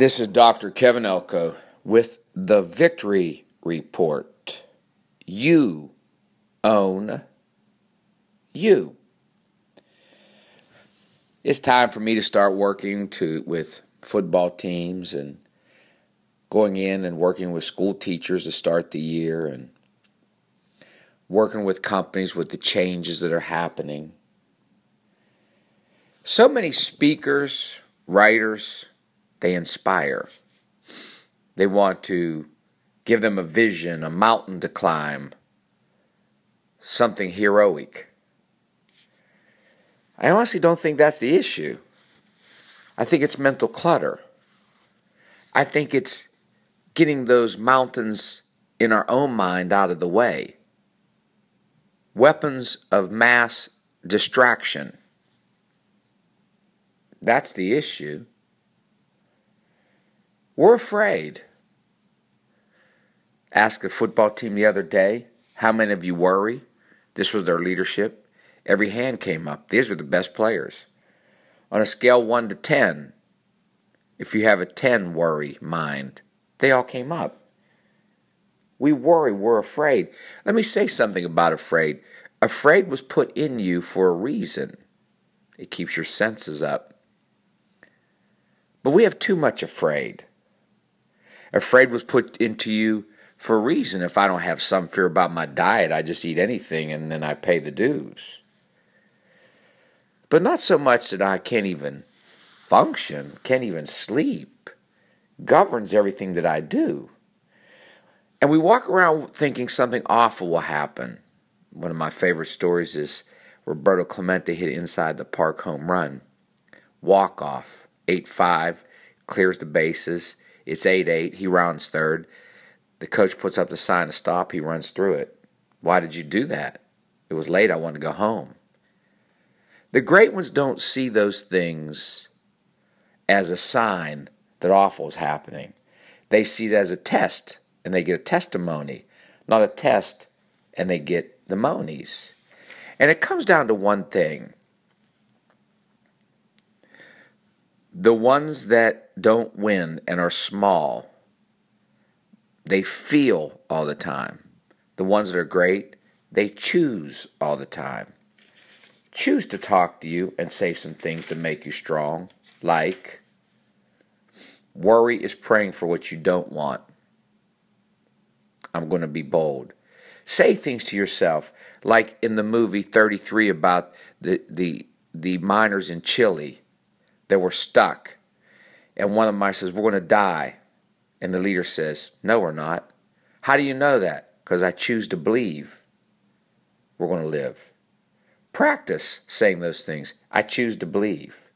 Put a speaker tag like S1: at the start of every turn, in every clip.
S1: This is Dr. Kevin Elko with the Victory Report. You own you. It's time for me to start working to with football teams and going in and working with school teachers to start the year and working with companies with the changes that are happening. So many speakers, writers, they inspire. They want to give them a vision, a mountain to climb, something heroic. I honestly don't think that's the issue. I think it's mental clutter. I think it's getting those mountains in our own mind out of the way. Weapons of mass distraction. That's the issue. We're afraid. Ask a football team the other day, how many of you worry? This was their leadership. Every hand came up. These were the best players. On a scale 1 to 10, if you have a 10 worry mind, they all came up. We worry, we're afraid. Let me say something about afraid. Afraid was put in you for a reason. It keeps your senses up. But we have too much afraid. Afraid was put into you for a reason. If I don't have some fear about my diet, I just eat anything and then I pay the dues. But not so much that I can't even function, can't even sleep, governs everything that I do. And we walk around thinking something awful will happen. One of my favorite stories is Roberto Clemente hit inside the park home run. Walk off, 8 5, clears the bases. It's 8 8. He rounds third. The coach puts up the sign to stop. He runs through it. Why did you do that? It was late. I wanted to go home. The great ones don't see those things as a sign that awful is happening. They see it as a test and they get a testimony, not a test and they get the monies. And it comes down to one thing the ones that don't win and are small, they feel all the time. The ones that are great, they choose all the time. Choose to talk to you and say some things to make you strong, like worry is praying for what you don't want. I'm going to be bold. Say things to yourself, like in the movie 33 about the, the, the miners in Chile that were stuck. And one of them says, We're going to die. And the leader says, No, we're not. How do you know that? Because I choose to believe we're going to live. Practice saying those things. I choose to believe.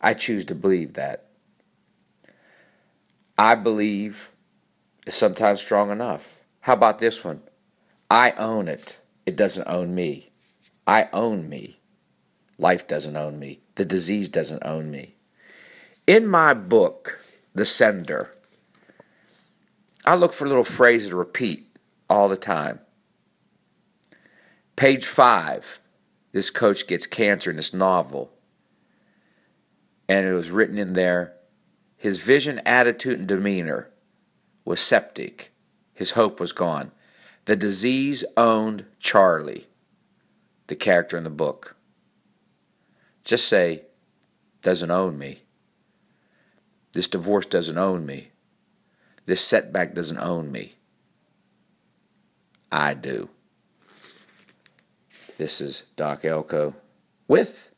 S1: I choose to believe that. I believe is sometimes strong enough. How about this one? I own it. It doesn't own me. I own me. Life doesn't own me. The disease doesn't own me. In my book, The Sender, I look for little phrases to repeat all the time. Page five, this coach gets cancer in this novel. And it was written in there his vision, attitude, and demeanor was septic. His hope was gone. The disease owned Charlie, the character in the book. Just say, doesn't own me. This divorce doesn't own me. This setback doesn't own me. I do. This is Doc Elko with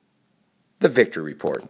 S1: the Victory Report.